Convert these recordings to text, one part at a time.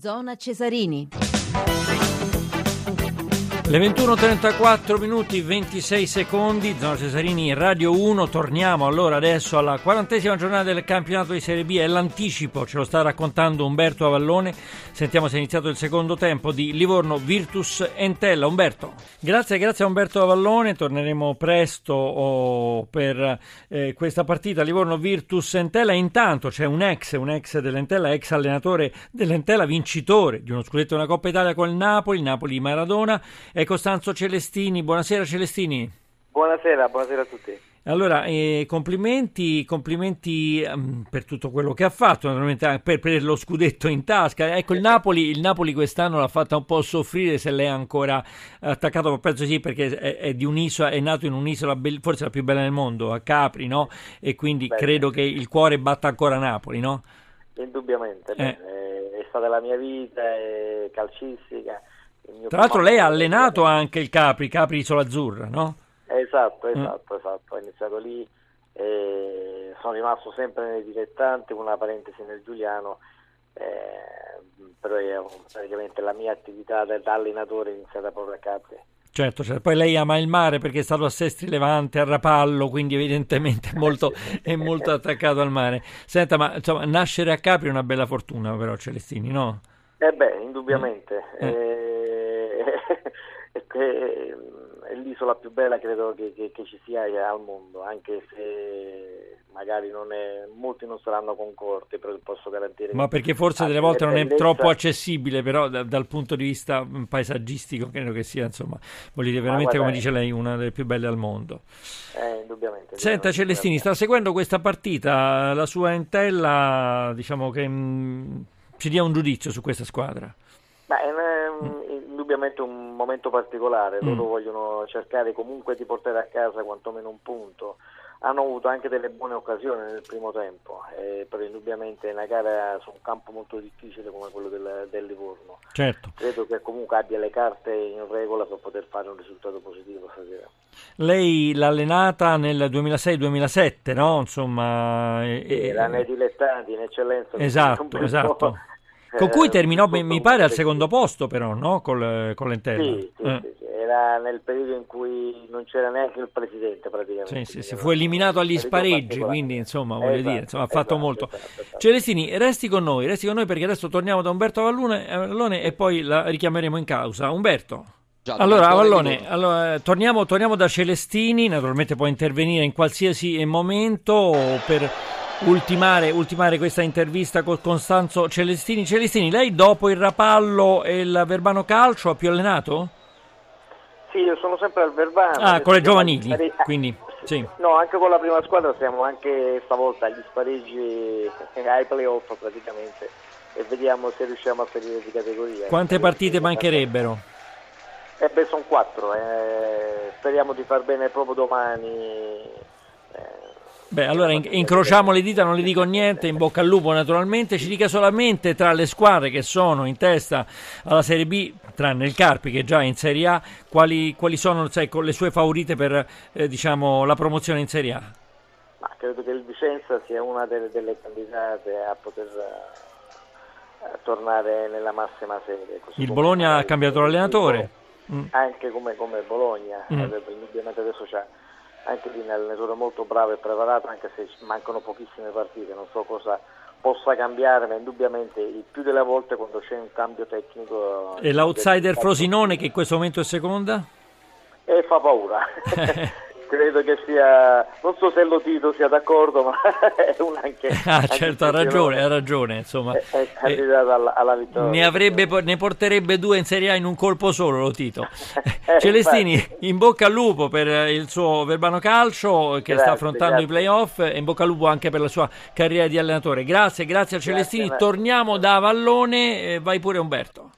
Zona Cesarini. Le 21.34 minuti 26 secondi, zona Cesarini, Radio 1, torniamo allora adesso alla quarantesima giornata del campionato di Serie B, è l'anticipo, ce lo sta raccontando Umberto Avallone, sentiamo se è iniziato il secondo tempo di Livorno Virtus Entella. Umberto. Grazie, grazie a Umberto Avallone, torneremo presto oh, per eh, questa partita. Livorno Virtus Entella, intanto c'è un ex, un ex dell'Entella, ex allenatore dell'Entella, vincitore di uno scudetto della Coppa Italia con il Napoli, Napoli Maradona, è Costanzo Celestini. Buonasera Celestini. Buonasera, buonasera a tutti. Allora, eh, complimenti, complimenti um, per tutto quello che ha fatto, naturalmente per, per, lo scudetto in tasca. Ecco, il Napoli, il Napoli quest'anno l'ha fatta un po' soffrire se lei è ancora attaccato, ma penso sì, perché è, è, è nato in un'isola be- forse la più bella del mondo, a Capri, no? E quindi Bene. credo che il cuore batta ancora Napoli, no? Indubbiamente, eh. è stata la mia vita calcistica tra l'altro lei ha allenato anche il Capri, Capri Isola Azzurra, no? Esatto, mm. esatto, mm. esatto. Ho iniziato lì, e sono rimasto sempre nei dilettanti, con una parentesi nel Giuliano, eh, però io, praticamente la mia attività da allenatore è iniziata proprio a Capri. Certo, certo, poi lei ama il mare perché è stato a Sestri Levante, a Rapallo, quindi evidentemente è molto, è molto attaccato al mare. Senta, ma insomma, nascere a Capri è una bella fortuna però, Celestini, no? Eh beh, indubbiamente. Eh. Eh, è l'isola più bella credo che, che, che, ci sia al mondo, anche se magari non è, molti non saranno concordi, però posso garantire. Ma perché forse delle volte non è troppo accessibile, però da, dal punto di vista paesaggistico credo che sia, insomma, voglio dire, veramente come dice lei, una delle più belle al mondo. Eh, indubbiamente. Senta Celestini, sta seguendo questa partita, la sua entella, diciamo che mh, mm, ci dia un giudizio su questa squadra. Beh, è, mm indubbiamente un momento particolare, loro mm. vogliono cercare comunque di portare a casa quantomeno un punto. Hanno avuto anche delle buone occasioni nel primo tempo, eh, però indubbiamente è una gara su un campo molto difficile come quello del, del Livorno. Certo. Credo che comunque abbia le carte in regola per poter fare un risultato positivo stasera. Lei l'ha allenata nel 2006-2007, no? Insomma, sì, era nei dilettanti, in eccellenza. Esatto, esatto. Con cui eh, terminò, mi pare, al secondo posto però, no? Col, con l'Entella. Sì, sì, eh. sì, era nel periodo in cui non c'era neanche il presidente praticamente. Sì, sì, si fu eliminato agli spareggi, quindi insomma, voglio esatto, dire, insomma, ha fatto esatto, molto. Esatto, esatto. Celestini, resti con noi, resti con noi perché adesso torniamo da Umberto Vallone, Vallone e poi la richiameremo in causa. Umberto. Allora, Avallone, allora, torniamo, torniamo da Celestini, naturalmente può intervenire in qualsiasi momento per ultimare, ultimare questa intervista con Costanzo Celestini. Celestini, lei dopo il Rapallo e il Verbano Calcio ha più allenato? Sì, io sono sempre al Verbano. Ah, con le giovanili, quindi sì. No, anche con la prima squadra siamo anche stavolta agli spareggi ai playoff praticamente e vediamo se riusciamo a salire di categoria. Quante partite mancherebbero? Eh beh, sono quattro, eh. speriamo di far bene proprio domani Beh, allora incrociamo le dita, non le dico niente, in bocca al lupo naturalmente, ci dica solamente tra le squadre che sono in testa alla Serie B, tranne il Carpi che è già in Serie A, quali, quali sono sai, le sue favorite per eh, diciamo, la promozione in Serie A? Ma credo che il Vicenza sia una delle, delle candidate a poter a eh, tornare nella massima serie. il Bologna ha cambiato l'allenatore? Mm. Anche come, come Bologna, mm. indubbiamente adesso c'è anche lì un allenatore molto bravo e preparato anche se mancano pochissime partite, non so cosa possa cambiare, ma indubbiamente il più delle volte quando c'è un cambio tecnico... E l'outsider Frosinone che in questo momento è seconda? E fa paura. credo che sia, non so se lo Tito sia d'accordo, ma è un anche... Ah, anche certo, ha ragione, ha ragione, insomma. È, è candidato alla, alla, vittoria. Ne, avrebbe, ne, porterebbe due in Serie A in un colpo solo, lo Tito. Eh, Celestini, in bocca al lupo per il suo Verbano Calcio che grazie, sta affrontando grazie. i playoff e in bocca al lupo anche per la sua carriera di allenatore. Grazie, grazie a Celestini. Grazie, Torniamo da Vallone, vai pure Umberto.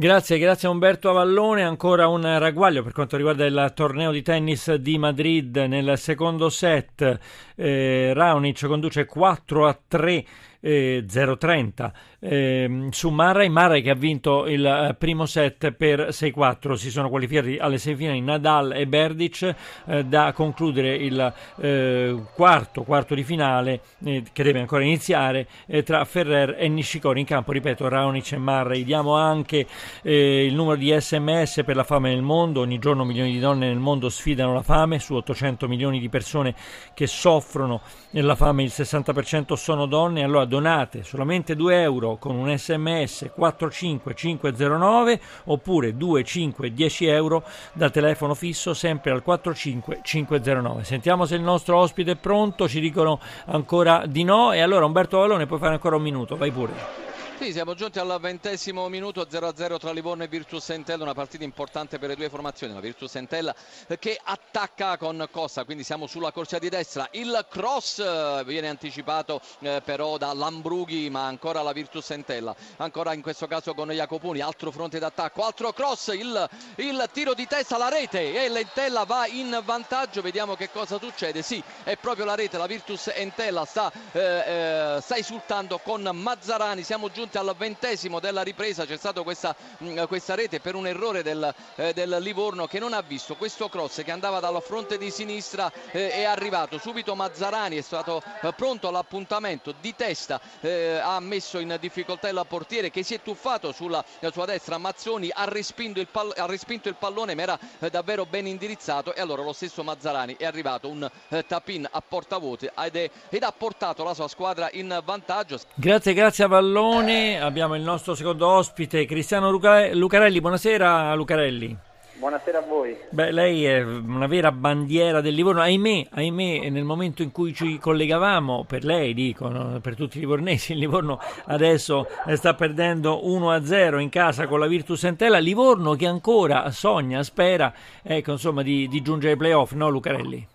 Grazie, grazie a Umberto Avallone. Ancora un ragguaglio per quanto riguarda il torneo di tennis di Madrid nel secondo set. Eh, Raonic conduce 4 a 3 eh, 0-30 eh, su Murray, Murray che ha vinto il eh, primo set per 6-4, si sono qualificati alle semifinali Nadal e Berdic eh, da concludere il eh, quarto, quarto di finale eh, che deve ancora iniziare tra Ferrer e Nishikori in campo, ripeto Raonic e Murray, diamo anche il numero di sms per la fame nel mondo, ogni giorno milioni di donne nel mondo sfidano la fame, su 800 milioni di persone che soffrono la fame il 60% sono donne, allora donate solamente 2 euro con un sms 45509 oppure 2, 5, 10 euro dal telefono fisso sempre al 45509. Sentiamo se il nostro ospite è pronto, ci dicono ancora di no e allora Umberto Vallone puoi fare ancora un minuto, vai pure. Sì, siamo giunti al ventesimo minuto 0-0 tra Livorno e Virtus Entella, una partita importante per le due formazioni, la Virtus Entella che attacca con Costa, quindi siamo sulla corsia di destra, il cross eh, viene anticipato eh, però da Lambrughi ma ancora la Virtus Entella, ancora in questo caso con Jacopuni, altro fronte d'attacco, altro cross, il, il tiro di testa, la rete e l'Entella va in vantaggio, vediamo che cosa succede, sì è proprio la rete, la Virtus Entella sta, eh, eh sta esultando con Mazzarani, siamo giunti giunti al ventesimo della ripresa c'è stata questa, mm, questa, rete per un errore del, eh, del, Livorno che non ha visto questo cross che andava dalla fronte di sinistra eh, è arrivato subito Mazzarani è stato eh, pronto all'appuntamento di testa eh, ha messo in difficoltà il portiere che si è tuffato sulla sua destra. Mazzoni ha respinto il, pall- ha respinto il pallone ma era eh, davvero ben indirizzato e allora lo stesso Mazzarani è arrivato un eh, tap-in a porta vuote ed, ed ha portato la sua squadra in vantaggio. Grazie grazie a Vallone abbiamo il nostro secondo ospite Cristiano Lucarelli. Buonasera Lucarelli. Buonasera a voi. Beh, lei è una vera bandiera del Livorno. Ahimè, ahimè, nel momento in cui ci collegavamo, per lei dicono, per tutti i livornesi, il Livorno adesso sta perdendo 1-0 in casa con la Virtus Entella. Livorno che ancora sogna, spera, ecco, insomma, di, di giungere ai playoff, no Lucarelli?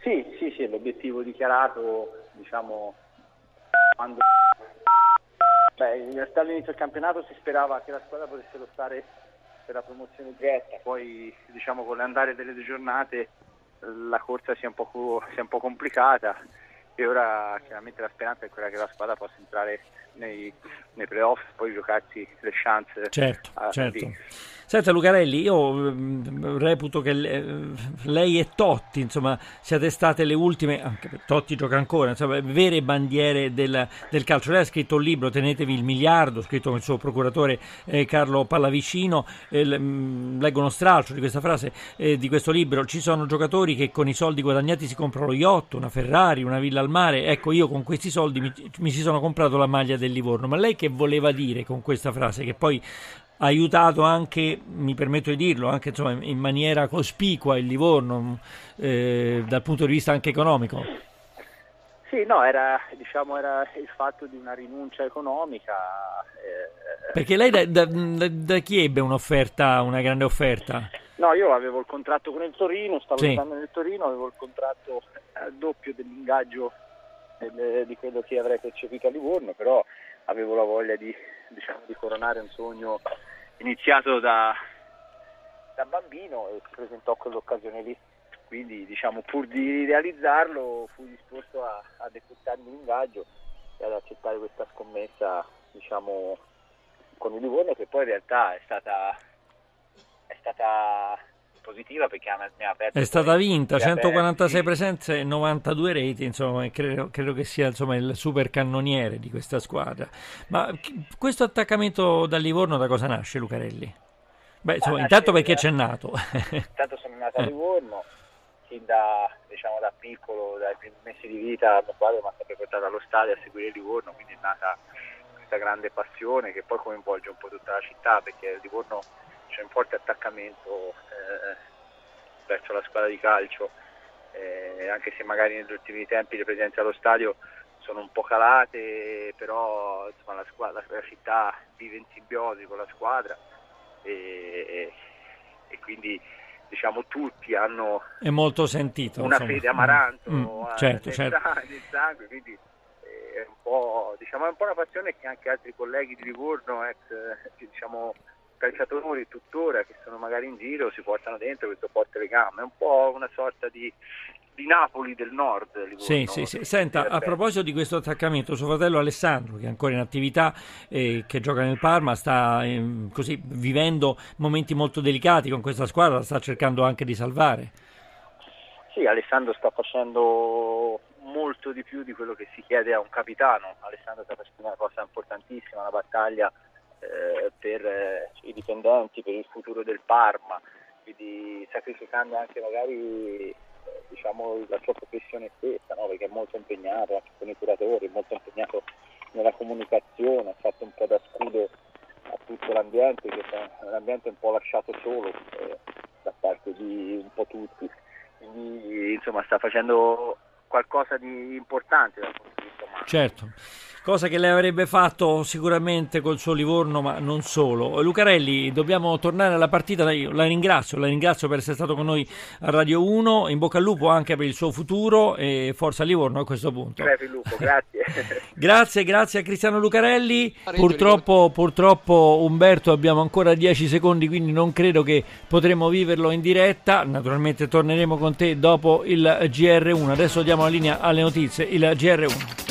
Sì, sì, sì, l'obiettivo dichiarato, diciamo, quando Beh, in realtà all'inizio del campionato si sperava che la squadra potesse lottare per la promozione diretta, poi diciamo con l'andare delle due giornate la corsa sia un, po', sia un po' complicata e ora chiaramente la speranza è quella che la squadra possa entrare nei, nei playoff poi giocarsi le chance. Certo, a, certo. Di, Senta Lucarelli, io mh, reputo che lei e Totti, insomma, siate state le ultime, anche Totti gioca ancora, insomma, vere bandiere del, del, calcio. Lei ha scritto un libro, Tenetevi il miliardo, scritto con il suo procuratore eh, Carlo Pallavicino, eh, leggo uno stralcio di questa frase, eh, di questo libro, ci sono giocatori che con i soldi guadagnati si comprano lo yacht, una Ferrari, una villa al mare, ecco io con questi soldi mi, mi si sono comprato la maglia del Livorno, ma lei che voleva dire con questa frase, che poi ha aiutato anche, mi permetto di dirlo, anche insomma, in maniera cospicua il Livorno eh, dal punto di vista anche economico. Sì, no, era, diciamo, era il fatto di una rinuncia economica. Eh, Perché lei da, da, da, chi ebbe un'offerta, una grande offerta? No, io avevo il contratto con il Torino, stavo sì. nel Torino, avevo il contratto al doppio dell'ingaggio del, di quello che avrei percepito a Livorno, però avevo la voglia di, diciamo, di coronare un sogno iniziato da, da bambino e si presentò quell'occasione lì. Quindi diciamo, pur di realizzarlo fui disposto a, a decurtarmi l'ingaggio e ad accettare questa scommessa diciamo, con il Livorno che poi in realtà è stata, è stata positiva perché mi ha aperto. È stata vinta, 146 aperti. presenze e 92 reti, insomma, credo, credo che sia insomma, il super cannoniere di questa squadra. Ma questo attaccamento da Livorno da cosa nasce, Lucarelli? Beh, insomma, ah, intanto perché c'è nato. Intanto sono nato a eh. Livorno, sin da, diciamo, da piccolo, dai primi mesi di vita, mio padre mi ha sempre portato allo stadio a seguire Livorno, quindi è nata questa grande passione che poi coinvolge un po' tutta la città, perché Livorno c'è un forte attaccamento eh, verso la squadra di calcio, eh, anche se magari negli ultimi tempi le presenze allo stadio sono un po' calate, però insomma, la, squadra, la, città vive in simbiosi con la squadra e, e, quindi diciamo tutti hanno è molto sentito, una insomma. fede amaranto mm, mm certo, nel, certo. nel sangue, quindi è un, po', diciamo, è un po' una passione che anche altri colleghi di Livorno, ex diciamo, calciatori tuttora che sono magari in giro si portano dentro questo forte legame, è un po' una sorta di di Napoli del nord. Livorno, sì, sì, sì. Senta, a proposito di questo attaccamento, suo fratello Alessandro, che è ancora in attività, eh, che gioca nel Parma, sta eh, così vivendo momenti molto delicati con questa squadra, sta cercando anche di salvare. Sì, Alessandro sta facendo molto di più di quello che si chiede a un capitano. Alessandro sta facendo una cosa importantissima, una battaglia eh, per eh, i dipendenti, per il futuro del Parma, quindi sacrificando anche magari diciamo, la sua professione stessa, no? perché è molto impegnato anche con i curatori, è molto impegnato nella comunicazione, ha fatto un po' da scudo a tutto l'ambiente, che è l'ambiente un po' lasciato solo eh, da parte di un po' tutti. Quindi insomma sta facendo qualcosa di importante dal punto. Certo cosa che lei avrebbe fatto sicuramente col suo Livorno, ma non solo. Lucarelli, dobbiamo tornare alla partita, io la ringrazio, la ringrazio per essere stato con noi a Radio 1, in bocca al lupo anche per il suo futuro e forza Livorno a questo punto. Grazie Lupo, grazie. grazie, grazie a Cristiano Lucarelli. Purtroppo, purtroppo Umberto abbiamo ancora 10 secondi, quindi non credo che potremo viverlo in diretta. Naturalmente torneremo con te dopo il GR1. Adesso diamo la linea alle notizie, il GR1.